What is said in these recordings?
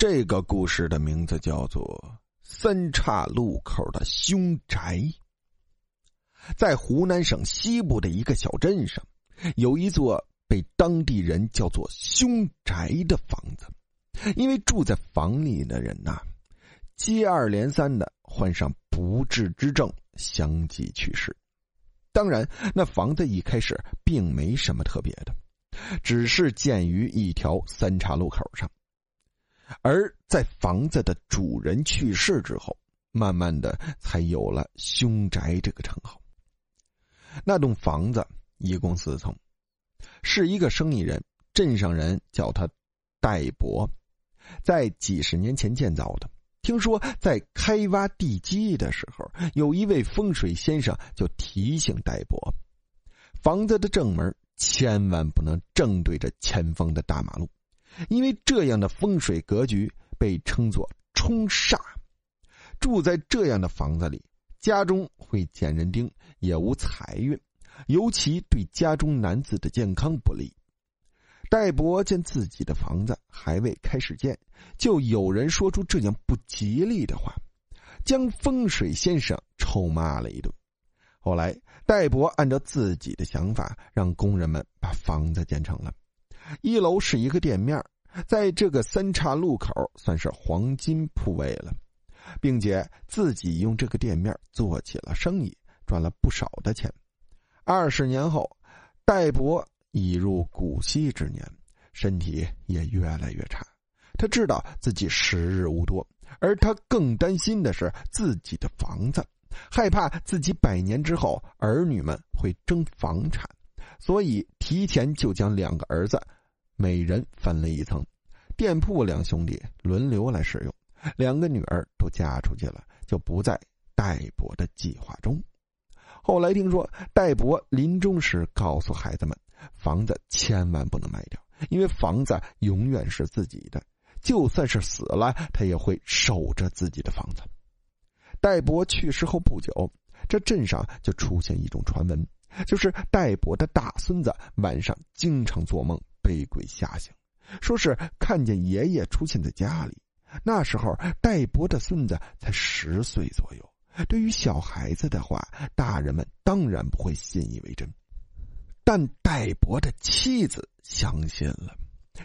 这个故事的名字叫做《三岔路口的凶宅》。在湖南省西部的一个小镇上，有一座被当地人叫做“凶宅”的房子。因为住在房里的人呐，接二连三的患上不治之症，相继去世。当然，那房子一开始并没什么特别的，只是建于一条三岔路口上。而在房子的主人去世之后，慢慢的才有了“凶宅”这个称号。那栋房子一共四层，是一个生意人，镇上人叫他戴伯，在几十年前建造的。听说在开挖地基的时候，有一位风水先生就提醒戴伯，房子的正门千万不能正对着前方的大马路。因为这样的风水格局被称作冲煞，住在这样的房子里，家中会捡人丁，也无财运，尤其对家中男子的健康不利。戴伯见自己的房子还未开始建，就有人说出这样不吉利的话，将风水先生臭骂了一顿。后来，戴伯按照自己的想法，让工人们把房子建成了。一楼是一个店面，在这个三岔路口算是黄金铺位了，并且自己用这个店面做起了生意，赚了不少的钱。二十年后，戴伯已入古稀之年，身体也越来越差。他知道自己时日无多，而他更担心的是自己的房子，害怕自己百年之后儿女们会争房产，所以提前就将两个儿子。每人分了一层，店铺两兄弟轮流来使用。两个女儿都嫁出去了，就不在戴伯的计划中。后来听说戴伯临终时告诉孩子们，房子千万不能卖掉，因为房子永远是自己的，就算是死了，他也会守着自己的房子。戴伯去世后不久，这镇上就出现一种传闻，就是戴伯的大孙子晚上经常做梦。被鬼吓醒，说是看见爷爷出现在家里。那时候戴伯的孙子才十岁左右。对于小孩子的话，大人们当然不会信以为真。但戴伯的妻子相信了，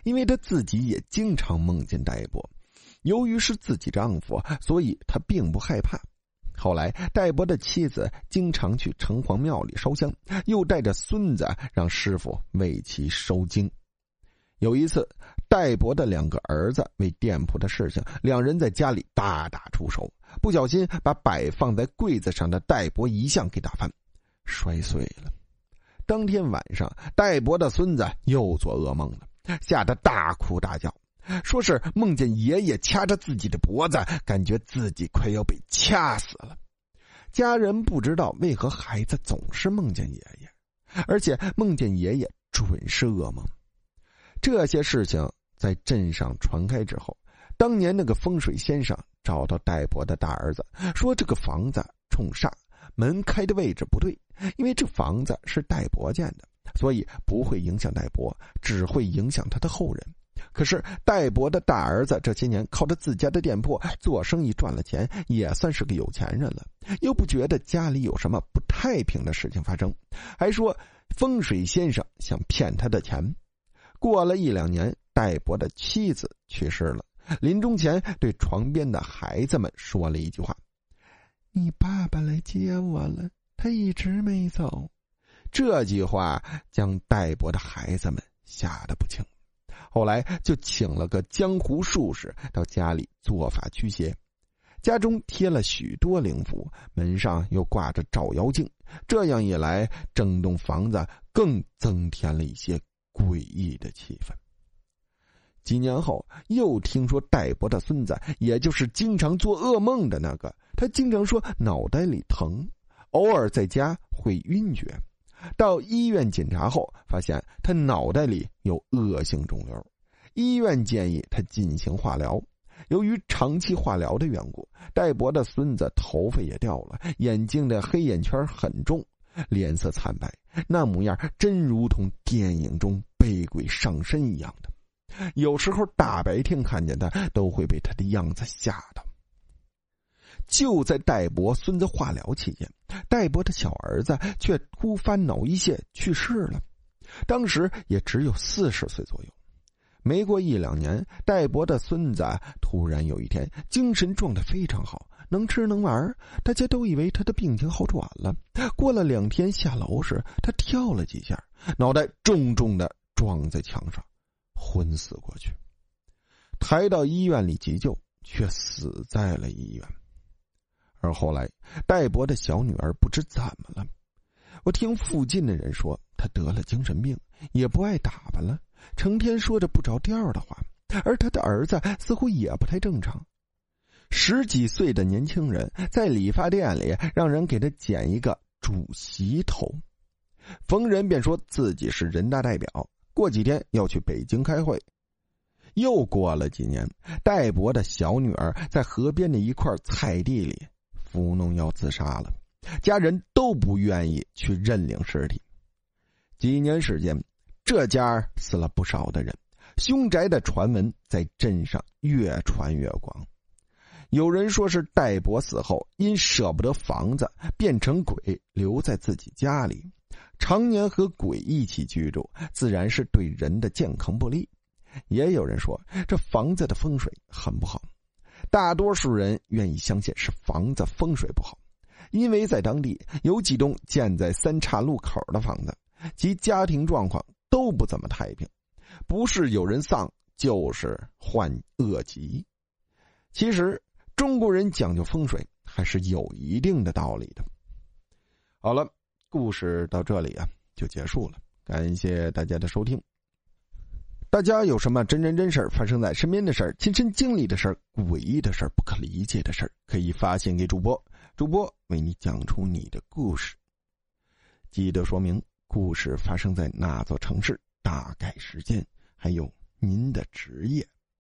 因为他自己也经常梦见戴伯。由于是自己丈夫，所以他并不害怕。后来，戴伯的妻子经常去城隍庙里烧香，又带着孙子让师傅为其收经。有一次，戴伯的两个儿子为店铺的事情，两人在家里大打出手，不小心把摆放在柜子上的戴伯遗像给打翻，摔碎了。当天晚上，戴伯的孙子又做噩梦了，吓得大哭大叫，说是梦见爷爷掐着自己的脖子，感觉自己快要被掐死了。家人不知道为何孩子总是梦见爷爷，而且梦见爷爷准是噩梦。这些事情在镇上传开之后，当年那个风水先生找到戴伯的大儿子，说这个房子冲煞，门开的位置不对，因为这房子是戴伯建的，所以不会影响戴伯，只会影响他的后人。可是戴伯的大儿子这些年靠着自家的店铺做生意赚了钱，也算是个有钱人了，又不觉得家里有什么不太平的事情发生，还说风水先生想骗他的钱。过了一两年，戴伯的妻子去世了。临终前，对床边的孩子们说了一句话：“你爸爸来接我了，他一直没走。”这句话将戴伯的孩子们吓得不轻。后来就请了个江湖术士到家里做法驱邪，家中贴了许多灵符，门上又挂着照妖镜。这样一来，整栋房子更增添了一些。诡异的气氛。几年后，又听说戴伯的孙子，也就是经常做噩梦的那个，他经常说脑袋里疼，偶尔在家会晕厥。到医院检查后，发现他脑袋里有恶性肿瘤，医院建议他进行化疗。由于长期化疗的缘故，戴博的孙子头发也掉了，眼睛的黑眼圈很重。脸色惨白，那模样真如同电影中被鬼上身一样的。有时候大白天看见他，都会被他的样子吓到。就在戴伯孙子化疗期间，戴伯的小儿子却突发脑溢血去世了，当时也只有四十岁左右。没过一两年，戴伯的孙子突然有一天精神状态非常好，能吃能玩，大家都以为他的病情好转了。过了两天下楼时，他跳了几下，脑袋重重的撞在墙上，昏死过去。抬到医院里急救，却死在了医院。而后来，戴博的小女儿不知怎么了，我听附近的人说，她得了精神病，也不爱打扮了，成天说着不着调的话。而他的儿子似乎也不太正常，十几岁的年轻人在理发店里让人给他剪一个主席头，逢人便说自己是人大代表，过几天要去北京开会。又过了几年，戴博的小女儿在河边的一块菜地里。服农药自杀了，家人都不愿意去认领尸体。几年时间，这家死了不少的人，凶宅的传闻在镇上越传越广。有人说是戴伯死后因舍不得房子，变成鬼留在自己家里，常年和鬼一起居住，自然是对人的健康不利。也有人说这房子的风水很不好。大多数人愿意相信是房子风水不好，因为在当地有几栋建在三岔路口的房子，其家庭状况都不怎么太平，不是有人丧，就是患恶疾。其实中国人讲究风水还是有一定的道理的。好了，故事到这里啊就结束了，感谢大家的收听。大家有什么真人真事发生在身边的事儿、亲身经历的事儿、诡异的事儿、不可理解的事儿，可以发信给主播，主播为你讲出你的故事。记得说明故事发生在哪座城市、大概时间，还有您的职业。